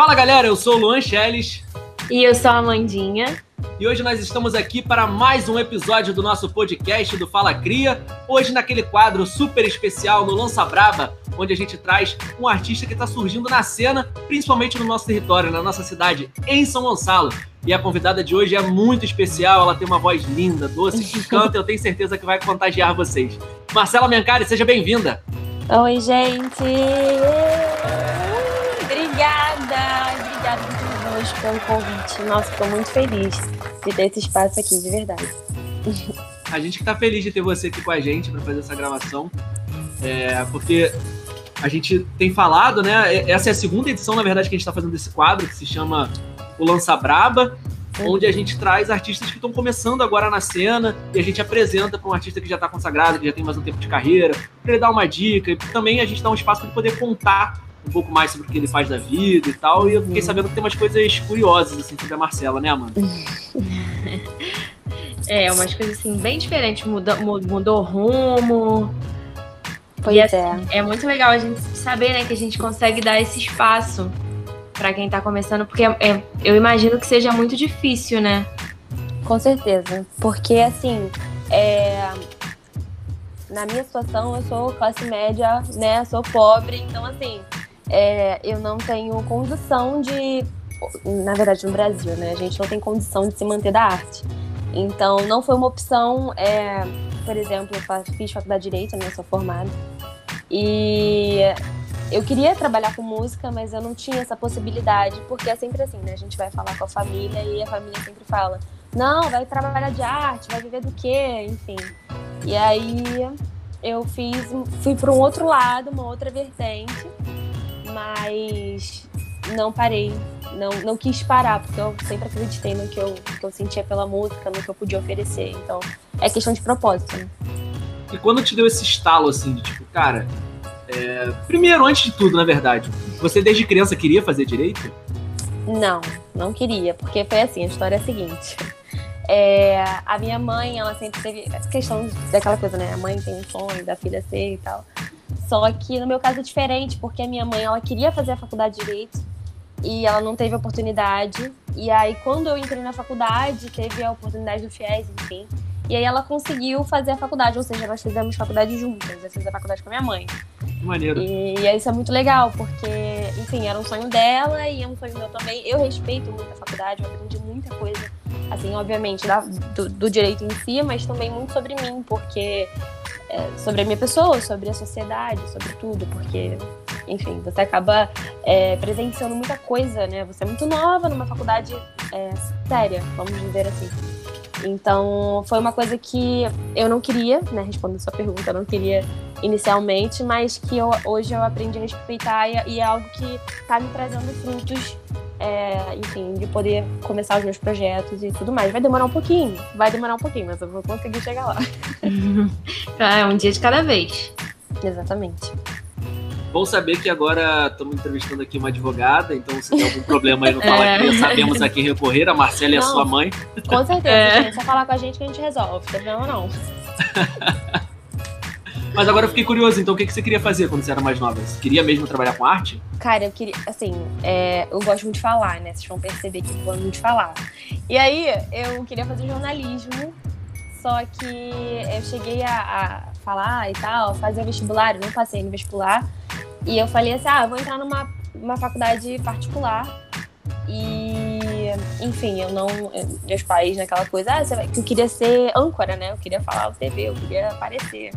Fala galera, eu sou o Luan Schelles. E eu sou a Amandinha. E hoje nós estamos aqui para mais um episódio do nosso podcast do Fala Cria. Hoje naquele quadro super especial no Lança Braba, onde a gente traz um artista que está surgindo na cena, principalmente no nosso território, na nossa cidade, em São Gonçalo. E a convidada de hoje é muito especial, ela tem uma voz linda, doce, que encanta, eu tenho certeza que vai contagiar vocês. Marcela Mencari, seja bem-vinda. Oi, gente! Obrigada! Por todos pelo convite. Nossa, estou muito feliz de ter esse espaço aqui, de verdade. A gente que tá feliz de ter você aqui com a gente para fazer essa gravação, é, porque a gente tem falado, né? Essa é a segunda edição, na verdade, que a gente está fazendo desse quadro, que se chama o Lança Braba, onde a gente traz artistas que estão começando agora na cena e a gente apresenta para um artista que já está consagrado, que já tem mais um tempo de carreira, para ele dar uma dica e também a gente dá um espaço para poder contar um pouco mais sobre o que ele faz da vida e tal. E eu fiquei sabendo que tem umas coisas curiosas assim sobre a Marcela, né, Amanda? É, umas coisas assim bem diferentes, mudou, mudou rumo. Pois e, é. assim, é muito legal a gente saber, né, que a gente consegue dar esse espaço para quem tá começando, porque é, eu imagino que seja muito difícil, né? Com certeza. Porque, assim, é... na minha situação, eu sou classe média, né? Sou pobre, então, assim, é... eu não tenho condição de. Na verdade, no Brasil, né? A gente não tem condição de se manter da arte. Então, não foi uma opção. É... Por exemplo, eu fiz faculdade de Direito, né? Sou formada. E eu queria trabalhar com música, mas eu não tinha essa possibilidade, porque é sempre assim, né? A gente vai falar com a família e a família sempre fala: não, vai trabalhar de arte, vai viver do quê? Enfim. E aí eu fiz, fui para um outro lado, uma outra vertente, mas não parei, não, não quis parar, porque eu sempre acreditei no que eu, que eu sentia pela música, no que eu podia oferecer. Então é questão de propósito, né? E quando te deu esse estalo assim, de tipo, cara, é... primeiro, antes de tudo, na verdade, você desde criança queria fazer direito? Não, não queria, porque foi assim, a história é a seguinte. É, a minha mãe, ela sempre teve questão daquela coisa, né? A mãe tem um sonho da filha ser e tal. Só que no meu caso é diferente, porque a minha mãe, ela queria fazer a faculdade de Direito e ela não teve oportunidade. E aí, quando eu entrei na faculdade, teve a oportunidade do FIES, enfim. E aí ela conseguiu fazer a faculdade, ou seja, nós fizemos faculdade juntas. Eu fiz a faculdade com a minha mãe. Maneiro. E, e isso é muito legal, porque, enfim, era um sonho dela e é um sonho meu também. Eu respeito muito a faculdade, eu aprendi muita coisa, assim, obviamente, da, do, do, direito em si, mas também muito sobre mim, porque é, sobre a minha pessoa, sobre a sociedade, sobre tudo, porque, enfim, você acaba é, presenciando muita coisa, né? Você é muito nova numa faculdade é, séria, vamos dizer assim. Então, foi uma coisa que eu não queria, né? Respondendo sua pergunta, eu não queria inicialmente, mas que eu, hoje eu aprendi a respeitar e, e é algo que está me trazendo frutos, é, enfim, de poder começar os meus projetos e tudo mais. Vai demorar um pouquinho, vai demorar um pouquinho, mas eu vou conseguir chegar lá. é um dia de cada vez. Exatamente. Bom saber que agora estamos entrevistando aqui uma advogada, então se tem algum problema aí no Fala é. Cria, sabemos a quem recorrer, a Marcela e a sua mãe. Com certeza, é. gente, só falar com a gente que a gente resolve, problema não. Mas agora eu fiquei curioso, então o que, que você queria fazer quando você era mais nova? Você queria mesmo trabalhar com arte? Cara, eu queria, assim, é, eu gosto muito de falar, né? Vocês vão perceber que eu gosto muito de falar. E aí, eu queria fazer jornalismo, só que eu cheguei a, a falar e tal, fazer vestibular, não passei no vestibular. E eu falei assim, ah, vou entrar numa uma faculdade particular. E, enfim, eu não. Meus pais naquela coisa, ah, você vai, eu queria ser âncora, né? Eu queria falar o TV, eu queria aparecer.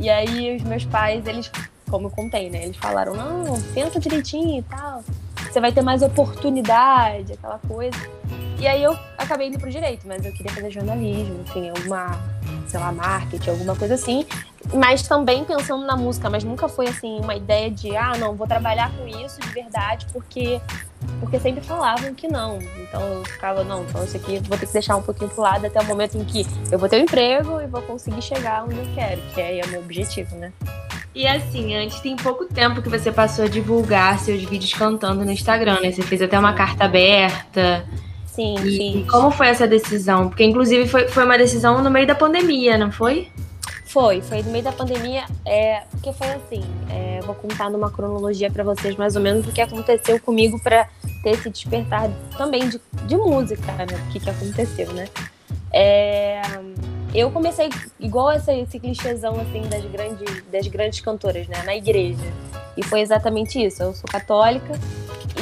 E aí os meus pais, eles, como eu contei, né? Eles falaram, não, pensa direitinho e tal. Você vai ter mais oportunidade, aquela coisa. E aí eu acabei indo pro direito, mas eu queria fazer jornalismo, enfim, alguma, sei lá, marketing, alguma coisa assim. Mas também pensando na música, mas nunca foi assim uma ideia de, ah, não, vou trabalhar com isso de verdade, porque porque sempre falavam que não. Então eu ficava, não, então isso aqui vou ter que deixar um pouquinho pro lado até o momento em que eu vou ter um emprego e vou conseguir chegar onde eu quero, que é, é o meu objetivo, né? E assim, antes tem pouco tempo que você passou a divulgar seus vídeos cantando no Instagram, né? Você fez até uma carta aberta. Sim, e, sim. como foi essa decisão? Porque inclusive foi, foi uma decisão no meio da pandemia, não foi? Foi, foi no meio da pandemia, é, porque foi assim, é, vou contar numa cronologia para vocês mais ou menos o que aconteceu comigo para ter esse despertar também de, de música, né? O que, que aconteceu, né? É, eu comecei igual esse, esse clichêzão assim das grandes, das grandes cantoras, né? Na igreja. E foi exatamente isso. Eu sou católica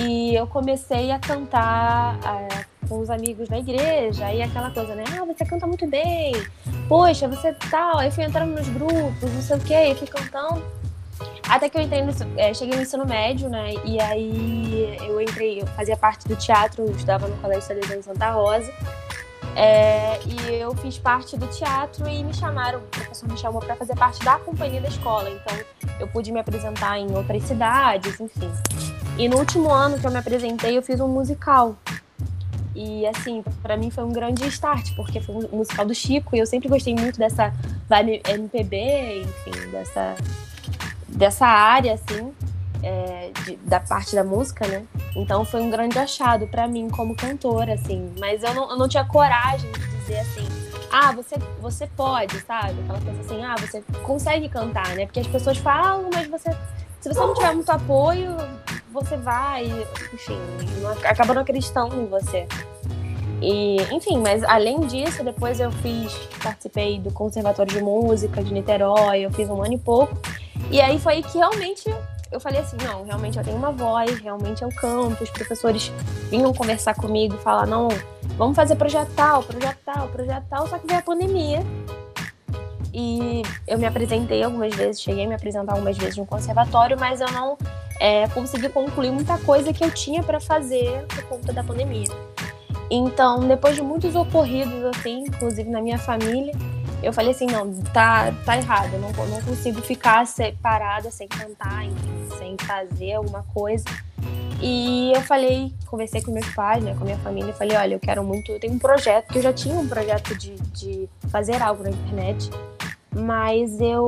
e eu comecei a cantar é, com os amigos na igreja. Aí aquela coisa, né? Ah, você canta muito bem. Poxa, você tal. Aí fui entrando nos grupos, não sei o quê, e fui cantando. Até que eu entrei no, é, cheguei no ensino médio, né? E aí eu entrei, eu fazia parte do teatro, eu estudava no Colégio Salesiano Santa Rosa. É, e eu fiz parte do teatro e me chamaram, o professor me chamou para fazer parte da companhia da escola. Então eu pude me apresentar em outras cidades, enfim. E no último ano que eu me apresentei, eu fiz um musical. E assim, para mim foi um grande start, porque foi um musical do Chico e eu sempre gostei muito dessa vibe MPB, enfim, dessa dessa área assim é, de, da parte da música, né? Então foi um grande achado para mim como cantora, assim. Mas eu não, eu não tinha coragem de dizer assim, ah, você, você pode, sabe? Aquela coisa assim, ah, você consegue cantar, né? Porque as pessoas falam, mas você. Se você não tiver muito apoio, você vai, enfim, não, acaba não acreditando em você. E, enfim, mas além disso, depois eu fiz, participei do Conservatório de Música de Niterói, eu fiz um ano e pouco. E aí foi que realmente eu falei assim, não, realmente eu tenho uma voz, realmente eu canto, os professores vinham conversar comigo, falar, não, vamos fazer projeto tal, projeto tal, projeto tal, só que veio a pandemia. E eu me apresentei algumas vezes, cheguei a me apresentar algumas vezes no conservatório, mas eu não é, consegui concluir muita coisa que eu tinha para fazer por conta da pandemia. Então, depois de muitos ocorridos, assim, inclusive na minha família, eu falei assim, não, tá, tá errado, eu não, não consigo ficar parada sem cantar, sem fazer alguma coisa. E eu falei, conversei com meus pais, né, com a minha família, e falei, olha, eu quero muito, eu tenho um projeto, que eu já tinha um projeto de, de fazer algo na internet, mas eu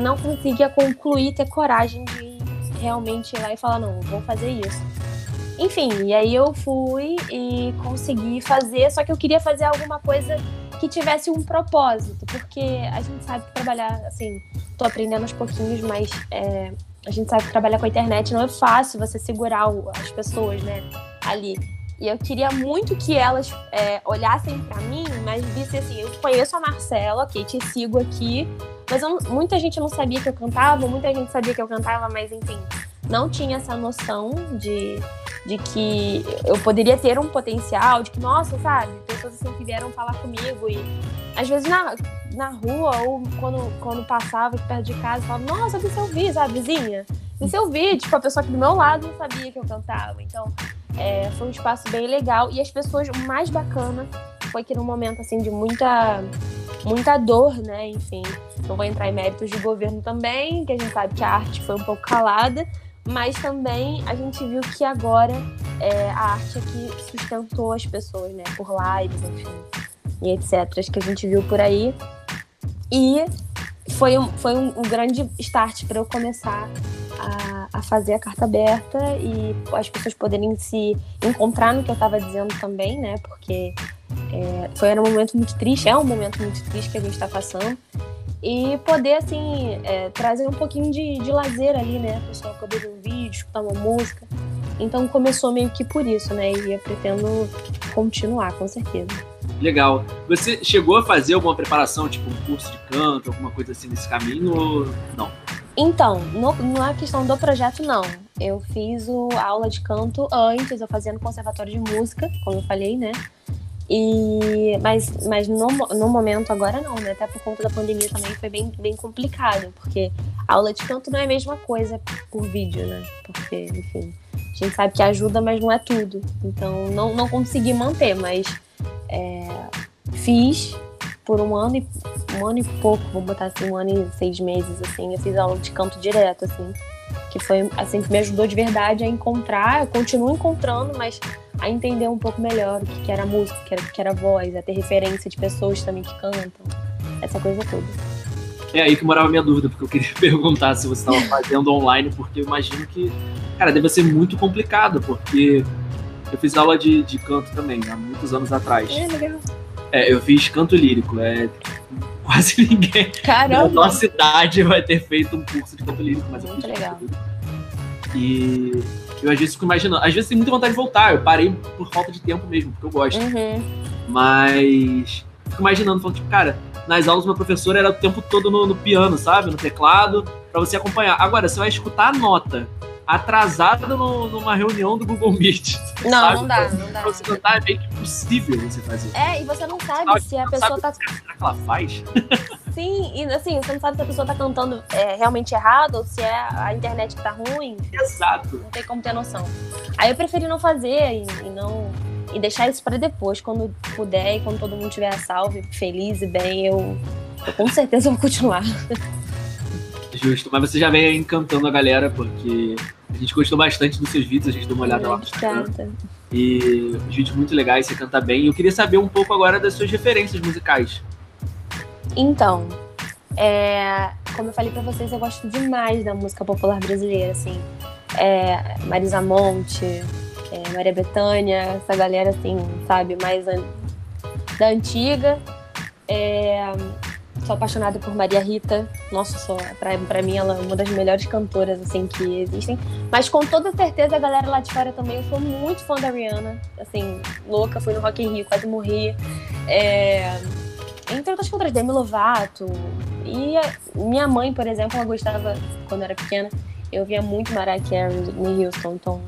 não conseguia concluir, ter coragem de realmente lá e falar, não, vou fazer isso. Enfim, e aí eu fui e consegui fazer, só que eu queria fazer alguma coisa que tivesse um propósito, porque a gente sabe que trabalhar, assim, tô aprendendo aos pouquinhos, mas é, a gente sabe que trabalhar com a internet não é fácil você segurar as pessoas, né, ali. E eu queria muito que elas é, olhassem para mim, mas vissem assim, eu conheço a Marcela, ok, te sigo aqui, mas eu, muita gente não sabia que eu cantava, muita gente sabia que eu cantava, mas enfim, não tinha essa noção de, de que eu poderia ter um potencial, de que, nossa, sabe, pessoas assim que vieram falar comigo e às vezes na, na rua ou quando, quando passava perto de casa, falava, nossa, vi seu vídeo, sabe, vizinha? Vi seu vídeo, tipo, a pessoa aqui do meu lado não sabia que eu cantava. Então, é, foi um espaço bem legal. E as pessoas, o mais bacana foi que num momento, assim, de muita, muita dor, né, enfim, não vou entrar em méritos de governo também, que a gente sabe que a arte foi um pouco calada, mas também a gente viu que agora é, a arte é que sustentou as pessoas, né? Por lives, enfim, e etc. que a gente viu por aí. E foi um, foi um, um grande start para eu começar a, a, fazer a carta aberta e as pessoas poderem se encontrar no que eu estava dizendo também, né? Porque é, foi era um momento muito triste, é um momento muito triste que a gente está passando e poder, assim, é, trazer um pouquinho de, de lazer ali, né? A pessoa poder ver um vídeo, escutar uma música. Então começou meio que por isso, né? E eu pretendo continuar, com certeza. Legal. Você chegou a fazer alguma preparação, tipo um curso de canto, alguma coisa assim nesse caminho ou não? Então, no, na questão do projeto, não. Eu fiz o, a aula de canto antes, eu fazia no Conservatório de Música, como eu falei, né? E, mas mas no, no momento agora não, né? Até por conta da pandemia também foi bem, bem complicado, porque a aula de canto não é a mesma coisa por vídeo, né? Porque, enfim, a gente sabe que ajuda, mas não é tudo. Então não, não consegui manter, mas é, fiz por um ano e um ano e pouco, vou botar assim, um ano e seis meses, assim, eu fiz aula de canto direto, assim, que foi assim que me ajudou de verdade a encontrar, eu continuo encontrando, mas a entender um pouco melhor o que, que era música, o que era, que era voz, a ter referência de pessoas também que cantam, essa coisa toda. É aí que morava a minha dúvida, porque eu queria perguntar se você estava fazendo online, porque eu imagino que, cara, deve ser muito complicado, porque eu fiz aula de, de canto também, há muitos anos atrás. É, legal. É, eu fiz canto lírico, é quase ninguém Caramba. da nossa idade vai ter feito um curso de canto lírico, mas Muito eu fiz legal. E eu às vezes fico imaginando. Às vezes tem muita vontade de voltar. Eu parei por falta de tempo mesmo, porque eu gosto. Uhum. Mas fico imaginando, falando, tipo, cara, nas aulas meu professor era o tempo todo no, no piano, sabe? No teclado, para você acompanhar. Agora, você vai escutar a nota atrasada no, numa reunião do Google Meet. Não, sabe? não dá, não dá. Você cantar é meio que impossível você fazer. É, e você não sabe, Sabe- se a não pessoa sabe tá. que Será que ela faz? Sim, e assim, você não sabe se a pessoa tá cantando é, realmente errado ou se é a internet que tá ruim. Exato. Não tem como ter noção. Aí eu preferi não fazer e, e não. E deixar isso pra depois, quando puder e quando todo mundo estiver salvo, e feliz e bem, eu, eu com certeza vou continuar. Justo. Mas você já vem aí encantando a galera, porque a gente gostou bastante dos seus vídeos, a gente deu uma olhada lá no Instagram. Obrigada. E os vídeos muito legais, você canta bem. E eu queria saber um pouco agora das suas referências musicais. Então, é, como eu falei pra vocês, eu gosto demais da música popular brasileira, assim. É, Marisa Monte, é, Maria Bethânia, essa galera, assim, sabe, mais an- da antiga. É, sou apaixonada por Maria Rita. Nossa, sou, pra, pra mim ela é uma das melhores cantoras, assim, que existem. Mas com toda certeza a galera lá de fora também, sou muito fã da Rihanna. Assim, louca, fui no Rock in Rio, quase morri. É, entre outras cantoras, Demi Lovato. E minha mãe, por exemplo, ela gostava, quando eu era pequena, eu via muito Mariah Carey, Whitney Houston, então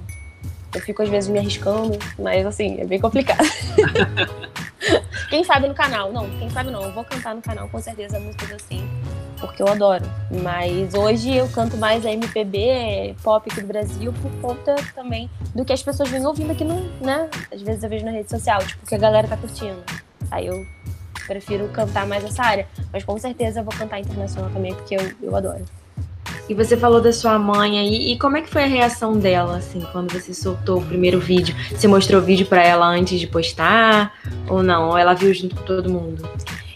eu fico às vezes me arriscando, mas assim, é bem complicado. quem sabe no canal? Não, quem sabe não. Eu vou cantar no canal com certeza músicas assim, porque eu adoro. Mas hoje eu canto mais a MPB, pop aqui do Brasil, por conta também do que as pessoas vêm ouvindo aqui no, né? Às vezes eu vejo na rede social, tipo, que a galera tá curtindo. Aí eu prefiro cantar mais essa área. Mas com certeza eu vou cantar internacional também, porque eu, eu adoro. E você falou da sua mãe aí, e como é que foi a reação dela, assim, quando você soltou o primeiro vídeo? Você mostrou o vídeo pra ela antes de postar, ou não? Ou ela viu junto com todo mundo?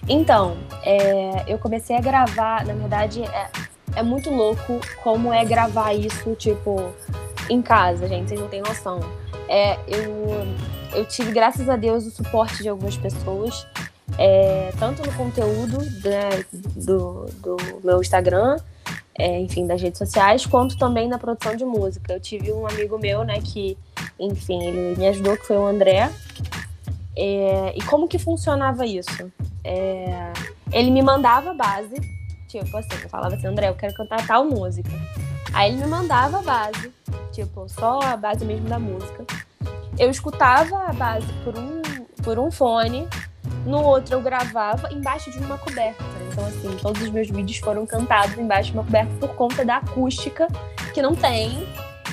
Então, é, eu comecei a gravar, na verdade, é, é muito louco como é gravar isso, tipo, em casa, gente, vocês não têm noção. É, eu, eu tive, graças a Deus, o suporte de algumas pessoas, é, tanto no conteúdo né, do, do meu Instagram, é, enfim, das redes sociais, quanto também na produção de música. Eu tive um amigo meu, né, que, enfim, ele me ajudou, que foi o André. É, e como que funcionava isso? É, ele me mandava a base, tipo assim, eu falava assim, André, eu quero cantar tal música. Aí ele me mandava a base, tipo, só a base mesmo da música. Eu escutava a base por um, por um fone, no outro eu gravava embaixo de uma coberta. Então, assim, todos os meus vídeos foram cantados embaixo de uma coberta por conta da acústica, que não tem.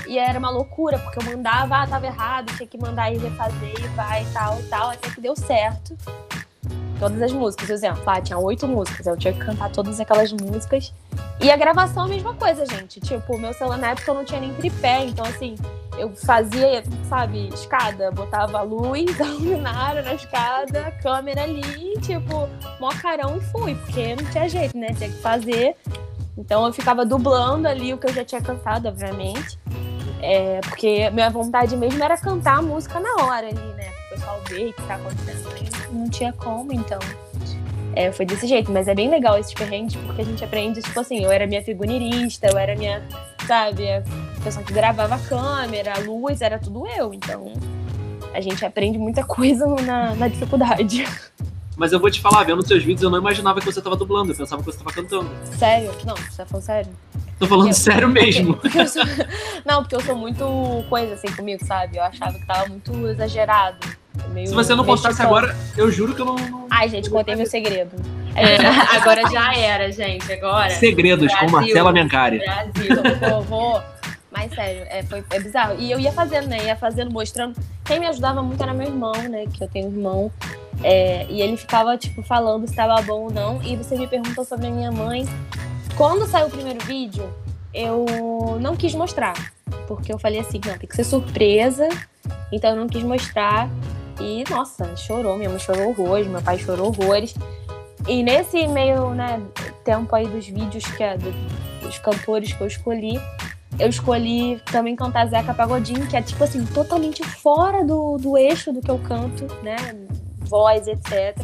E era uma loucura, porque eu mandava, ah, tava errado, tinha que mandar e refazer, e vai tal tal, até que deu certo. Todas as músicas, por exemplo, ah, tinha oito músicas, eu tinha que cantar todas aquelas músicas. E a gravação a mesma coisa, gente. Tipo, o meu celular na época não tinha nem tripé, então assim, eu fazia, sabe, escada, botava a luz, a luminária na escada, câmera ali, tipo, mó carão e fui, porque não tinha jeito, né? Tinha que fazer. Então eu ficava dublando ali o que eu já tinha cantado, obviamente. É, porque minha vontade mesmo era cantar a música na hora ali, né? Pessoal ver o que tá acontecendo. Não tinha como, então. É, foi desse jeito, mas é bem legal esses perrengues, porque a gente aprende, tipo assim, eu era minha figurinista, eu era minha, sabe, a pessoa que gravava a câmera, a luz, era tudo eu. Então, a gente aprende muita coisa na, na dificuldade. Mas eu vou te falar, vendo seus vídeos, eu não imaginava que você tava dublando, eu pensava que você tava cantando. Sério? Não, você tá falando sério? Tô falando Eu- sério mesmo. Porque eu sou- Não, porque eu sou muito coisa assim comigo, sabe? Eu achava que tava muito exagerado. Meio Se você não postasse mexicano. agora, eu juro que eu não. não... Ai, gente, contei meu segredo. É, agora já era, gente, agora. Segredos com Brasil. Marcela Mencari. Brasil, vou, vou. Mas sério, é, foi, é bizarro. E eu ia fazendo, né? Ia fazendo, mostrando. Quem me ajudava muito era meu irmão, né? Que eu tenho um irmão. É, e ele ficava, tipo, falando se tava bom ou não. E você me perguntou sobre a minha mãe. Quando saiu o primeiro vídeo, eu não quis mostrar. Porque eu falei assim, não, tem que ser surpresa. Então eu não quis mostrar. E, nossa, chorou. Minha mãe chorou horrores, meu pai chorou horrores. E nesse meio, né, tempo aí dos vídeos que é, do- dos cantores que eu escolhi, eu escolhi também cantar Zeca Pagodinho, que é tipo assim, totalmente fora do, do eixo do que eu canto, né? Voz, etc.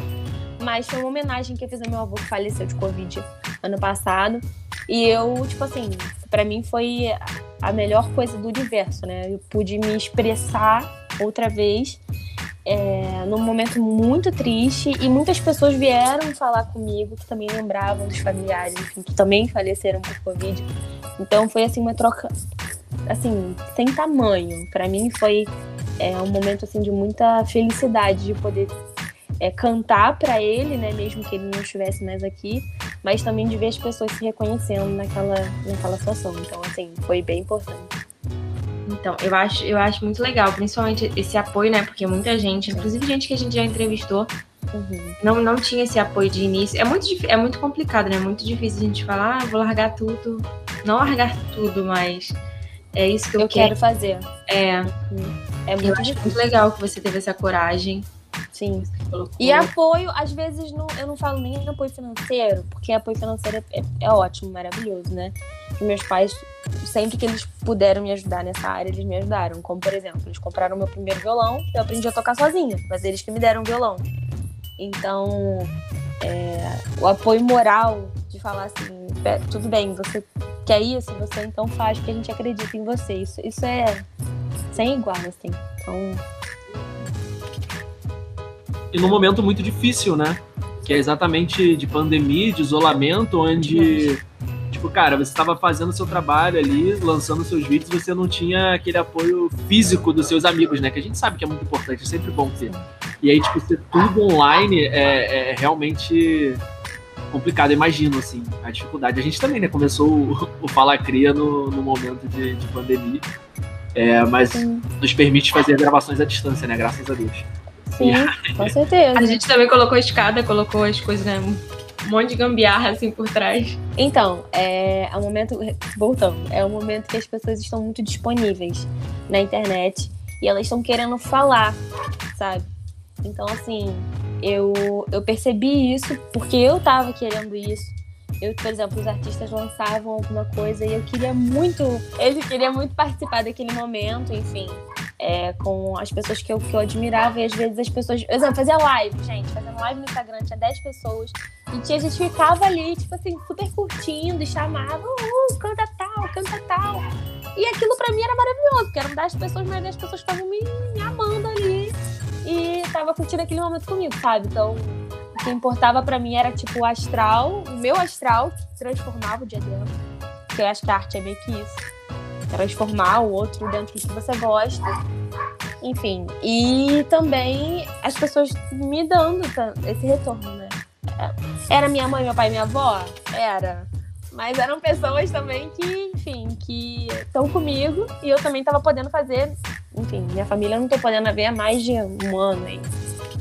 Mas foi uma homenagem que eu fiz ao meu avô que faleceu de Covid ano passado. E eu, tipo assim, pra mim foi a melhor coisa do universo, né? Eu pude me expressar outra vez é, num momento muito triste e muitas pessoas vieram falar comigo que também lembravam dos familiares, enfim, que também faleceram por Covid. Então foi assim uma troca, assim, sem tamanho. Para mim foi é, um momento assim de muita felicidade de poder é, cantar para ele, né, mesmo que ele não estivesse mais aqui, mas também de ver as pessoas se reconhecendo naquela, naquela situação. Então, assim, foi bem importante. Então, eu acho, eu acho muito legal, principalmente esse apoio, né? Porque muita gente, inclusive gente que a gente já entrevistou, uhum. não, não tinha esse apoio de início. É muito, é muito complicado, né? É muito difícil a gente falar, ah, vou largar tudo. Não largar tudo, mas é isso que eu, eu quero. quero fazer. É. É muito, eu acho muito legal que você teve essa coragem. Sim. E apoio, às vezes, não, eu não falo nem apoio financeiro, porque apoio financeiro é, é, é ótimo, maravilhoso, né? Meus pais, sempre que eles puderam me ajudar nessa área, eles me ajudaram. Como, por exemplo, eles compraram meu primeiro violão, eu aprendi a tocar sozinha, mas eles que me deram o violão. Então, é, o apoio moral de falar assim, tudo bem, você quer isso, você então faz porque a gente acredita em você. Isso, isso é sem igual, assim. Então, e num momento muito difícil, né? Que é exatamente de pandemia, de isolamento, onde, tipo, cara, você estava fazendo seu trabalho ali, lançando seus vídeos, você não tinha aquele apoio físico dos seus amigos, né? Que a gente sabe que é muito importante, é sempre bom ter. E aí, tipo, ser tudo online é, é realmente complicado, imagino, assim, a dificuldade. A gente também, né, começou o, o Fala Cria no, no momento de, de pandemia, é, mas Sim. nos permite fazer gravações à distância, né, graças a Deus. Sim, com certeza. A gente também colocou a escada, colocou as coisas, né? Um monte de gambiarra assim por trás. Então, é, é um momento. Voltando, é um momento que as pessoas estão muito disponíveis na internet e elas estão querendo falar, sabe? Então, assim, eu, eu percebi isso porque eu tava querendo isso. Eu, por exemplo, os artistas lançavam alguma coisa e eu queria muito, eu queria muito participar daquele momento, enfim é, com as pessoas que eu, que eu admirava e às vezes as pessoas. Por exemplo, fazia live, gente, fazendo live no Instagram, tinha 10 pessoas e tinha, a gente ficava ali, tipo assim, super curtindo e chamava, uh, canta tal, canta tal. E aquilo pra mim era maravilhoso, porque eram 10 pessoas, mas 10 pessoas estavam me, me amando ali e tava curtindo aquele momento comigo, sabe? Então, o que importava para mim era tipo o astral, o meu astral, que transformava o dia dela. Porque eu acho que a arte é meio que isso transformar o outro dentro do que você gosta. Enfim, e também as pessoas me dando esse retorno, né? É, era minha mãe, meu pai minha avó? Era. Mas eram pessoas também que, enfim, que estão comigo e eu também estava podendo fazer. Enfim, minha família não estou podendo ver há mais de um ano aí.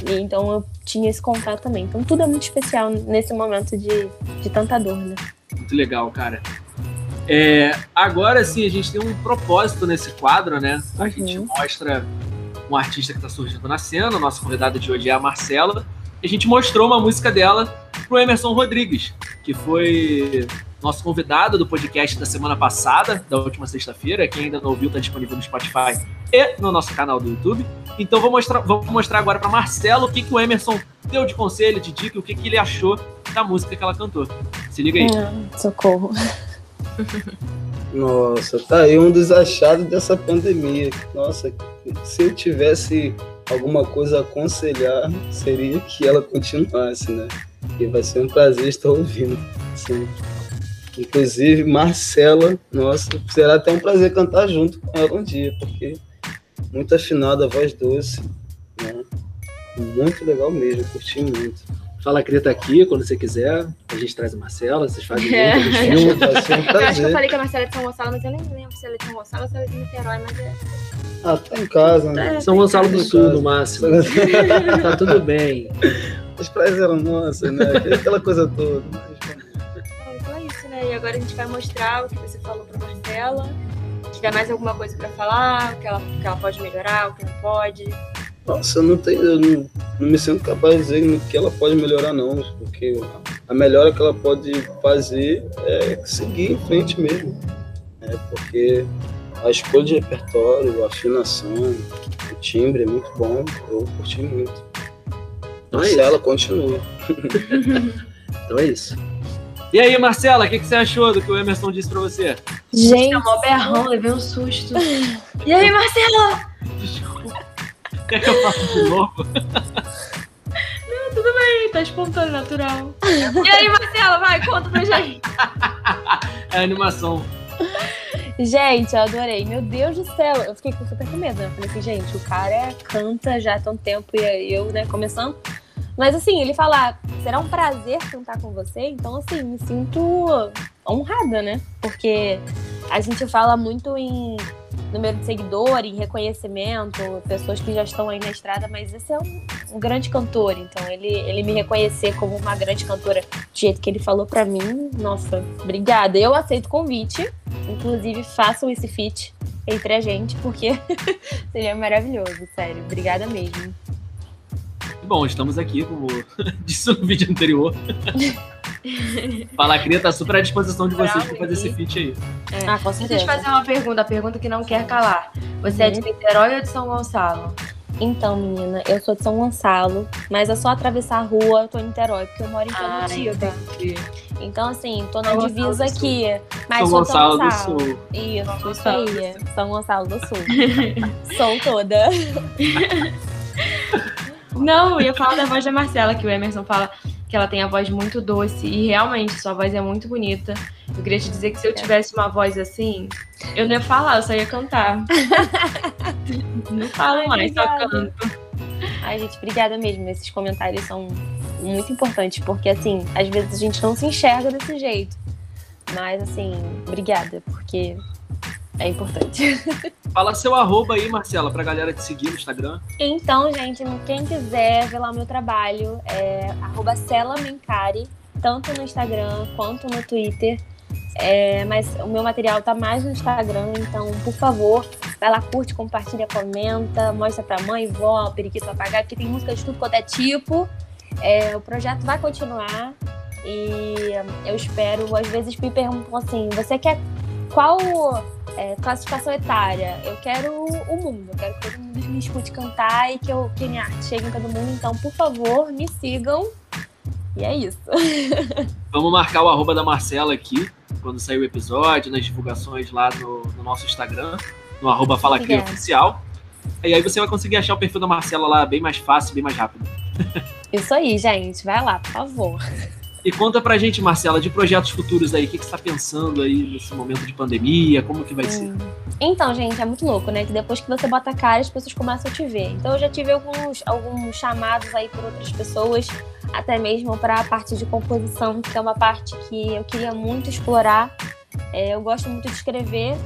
E, então eu tinha esse contato também. Então tudo é muito especial nesse momento de, de tanta dor, né? Muito legal, cara. É, agora sim, a gente tem um propósito nesse quadro, né? A uhum. gente mostra um artista que está surgindo na cena. Nossa convidada de hoje é a Marcela. E a gente mostrou uma música dela pro Emerson Rodrigues, que foi nosso convidado do podcast da semana passada, da última sexta-feira. Quem ainda não ouviu, está disponível no Spotify e no nosso canal do YouTube. Então vou mostrar, vou mostrar agora para Marcelo o que, que o Emerson deu de conselho, de dica, o que, que ele achou da música que ela cantou. Se liga aí. Hum, socorro. Nossa, tá aí um dos achados dessa pandemia. Nossa, se eu tivesse alguma coisa a aconselhar, seria que ela continuasse, né? E vai ser um prazer estar ouvindo. Inclusive, Marcela, nossa, será até um prazer cantar junto com ela um dia, porque muito afinada, voz doce, né? Muito legal mesmo, curti muito. Fala Creta tá aqui, quando você quiser. A gente traz a Marcela, vocês fazem é. junto, filmam, vai ser um prazer. Eu acho que eu falei que a Marcela é de São Gonçalo, mas eu nem lembro se ela é de São Gonçalo ou se ela é de Niterói, mas é... Ah, tá em casa, né? É, São Gonçalo do Sul, no máximo. tá tudo bem. As praias eram nossas, né? Aquela coisa toda. É, então é isso, né? E agora a gente vai mostrar o que você falou pra Marcela. Se tiver mais alguma coisa pra falar, o que ela, o que ela pode melhorar, o que não pode. Nossa, eu não tenho, eu não, não me sinto capaz de dizer que ela pode melhorar não, porque a melhora que ela pode fazer é seguir em frente mesmo, né? Porque a escolha de repertório, a afinação, o timbre é muito bom, eu curti muito. Então é ela continua. então é isso. E aí, Marcela, o que, que, você achou do que o Emerson disse para você? Gente. É mó berrão, levei um susto. E aí, Marcela? Desculpa. Quer que eu faça de novo? Tudo bem, tá espontâneo, natural. E aí, Marcela, vai, conta pra gente. É animação. Gente, eu adorei. Meu Deus do céu. Eu fiquei com super com medo, né? Eu falei assim, gente, o cara canta já há tanto tempo e aí eu, né, começando. Mas assim, ele fala, será um prazer cantar com você? Então, assim, me sinto honrada, né? Porque a gente fala muito em número de seguidor, em reconhecimento, pessoas que já estão aí na estrada, mas esse é um, um grande cantor, então ele, ele me reconhecer como uma grande cantora do jeito que ele falou pra mim, nossa, obrigada. Eu aceito o convite, inclusive façam esse feat entre a gente, porque seria maravilhoso, sério. Obrigada mesmo. Bom, estamos aqui, como disse no vídeo anterior. Fala Cria tá super à disposição de vocês para fazer esse feat aí. É. Ah, com Deixa eu certeza. te fazer uma pergunta, a pergunta que não quer calar. Você é de Niterói ou de São Gonçalo? Então, menina, eu sou de São Gonçalo, mas é só atravessar a rua, eu tô em Niterói, porque eu moro em Curitiba. entendi. Então, assim, tô na São divisa do aqui. Mas São sou Gonçalo São do Gonçalo. Sul. Isso, São isso Gonçalo do aí. São Gonçalo do Sul. sou toda. Não, eu ia falar da voz da Marcela, que o Emerson fala que ela tem a voz muito doce e realmente sua voz é muito bonita. Eu queria te dizer que se eu tivesse uma voz assim, eu não ia falar, eu só ia cantar. Não falo Ai, mais, só obrigada. canto. Ai, gente, obrigada mesmo. Esses comentários são muito importantes, porque, assim, às vezes a gente não se enxerga desse jeito. Mas, assim, obrigada, porque é importante. Fala seu arroba aí, Marcela, pra galera te seguir no Instagram. Então, gente, quem quiser ver lá o meu trabalho, é arroba Mencari, tanto no Instagram quanto no Twitter. É, mas o meu material tá mais no Instagram, então, por favor, vai lá, curte, compartilha, comenta, mostra pra mãe, vó, periquito papagaio, porque tem música de tudo quanto é tipo. É, o projeto vai continuar e eu espero, às vezes me perguntam assim, você quer qual é, classificação etária? Eu quero o mundo, eu quero que todo mundo me escute cantar e que, eu, que minha arte chegue em todo mundo, então, por favor, me sigam. E é isso. Vamos marcar o arroba da Marcela aqui, quando sair o episódio, nas divulgações lá no, no nosso Instagram, no arroba Fala Cria Obrigada. Oficial. E aí você vai conseguir achar o perfil da Marcela lá bem mais fácil, bem mais rápido. Isso aí, gente. Vai lá, por favor. E conta pra gente, Marcela, de projetos futuros aí, o que, que você tá pensando aí nesse momento de pandemia, como que vai ser? Então, gente, é muito louco, né? Que depois que você bota a cara, as pessoas começam a te ver. Então, eu já tive alguns, alguns chamados aí por outras pessoas, até mesmo para a parte de composição, que é uma parte que eu queria muito explorar. É, eu gosto muito de escrever,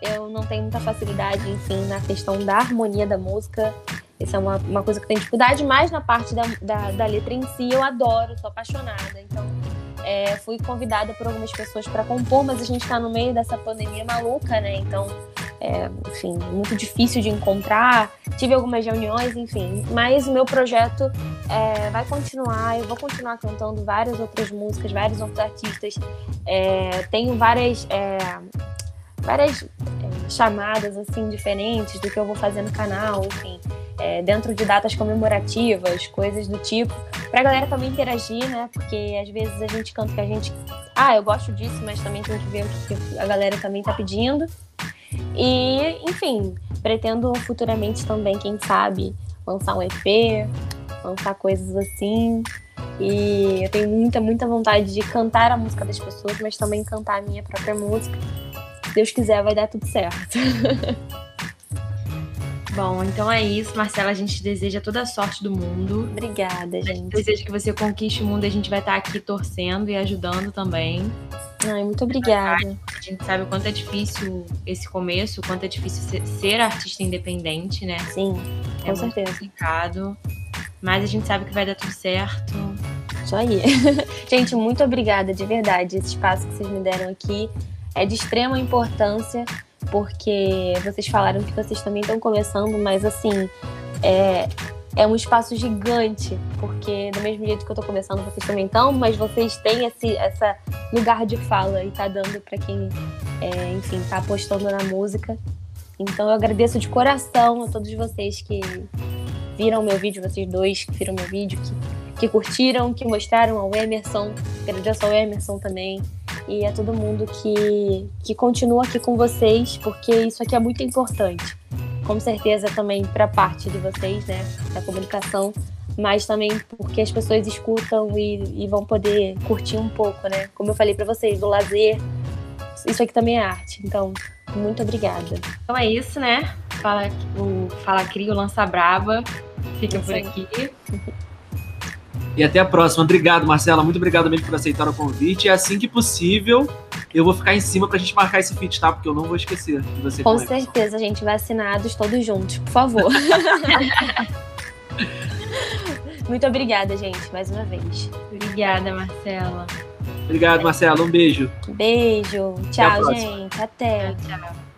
eu não tenho muita facilidade, enfim, na questão da harmonia da música. Isso é uma, uma coisa que tenho dificuldade, mas na parte da, da, da letra em si eu adoro, sou apaixonada. Então, é, fui convidada por algumas pessoas para compor, mas a gente está no meio dessa pandemia maluca, né? Então, é, enfim, muito difícil de encontrar. Tive algumas reuniões, enfim. Mas o meu projeto é, vai continuar. Eu vou continuar cantando várias outras músicas, vários outros artistas. É, tenho várias, é, várias é, chamadas assim diferentes do que eu vou fazer no canal, enfim. É, dentro de datas comemorativas, coisas do tipo, pra galera também interagir, né? Porque às vezes a gente canta que a gente. Ah, eu gosto disso, mas também tem que ver o que a galera também tá pedindo. E, enfim, pretendo futuramente também, quem sabe, lançar um EP, lançar coisas assim. E eu tenho muita, muita vontade de cantar a música das pessoas, mas também cantar a minha própria música. Se Deus quiser, vai dar tudo certo. Bom, então é isso, Marcela. A gente deseja toda a sorte do mundo. Obrigada, gente gente. deseja que você conquiste o mundo. A gente vai estar aqui torcendo e ajudando também. Ai, muito obrigada. A gente sabe o quanto é difícil esse começo, o quanto é difícil ser, artista independente, né? Sim, é com muito certeza. complicado. Mas a gente sabe que vai dar tudo certo. Isso aí. Gente, muito obrigada, de verdade. Esse espaço que vocês me deram aqui é de extrema importância, porque vocês falaram que vocês também estão começando, mas assim, é, é um espaço gigante, porque do mesmo jeito que eu tô começando, vocês também estão, mas vocês têm esse essa lugar de fala e tá dando para quem, é, enfim, tá apostando na música. Então eu agradeço de coração a todos vocês que viram meu vídeo, vocês dois que viram meu vídeo, que que curtiram, que mostraram ao Emerson. Agradeço ao Emerson também. E a todo mundo que, que continua aqui com vocês, porque isso aqui é muito importante. Com certeza também para parte de vocês, né, da comunicação, mas também porque as pessoas escutam e, e vão poder curtir um pouco, né? Como eu falei para vocês, do lazer, isso aqui também é arte. Então, muito obrigada. Então é isso, né? Fala, o Fala Crio, Lança Braba. Fica por aqui. E até a próxima. Obrigado, Marcela. Muito obrigado mesmo por aceitar o convite. E assim que possível, eu vou ficar em cima pra gente marcar esse feat, tá? Porque eu não vou esquecer de você Com com ele. certeza, gente, vacinados todos juntos, por favor. muito obrigada, gente, mais uma vez. Obrigada, Marcela. Obrigado, Marcela. Um beijo. Beijo. Tchau, próxima. gente. Até. Tchau.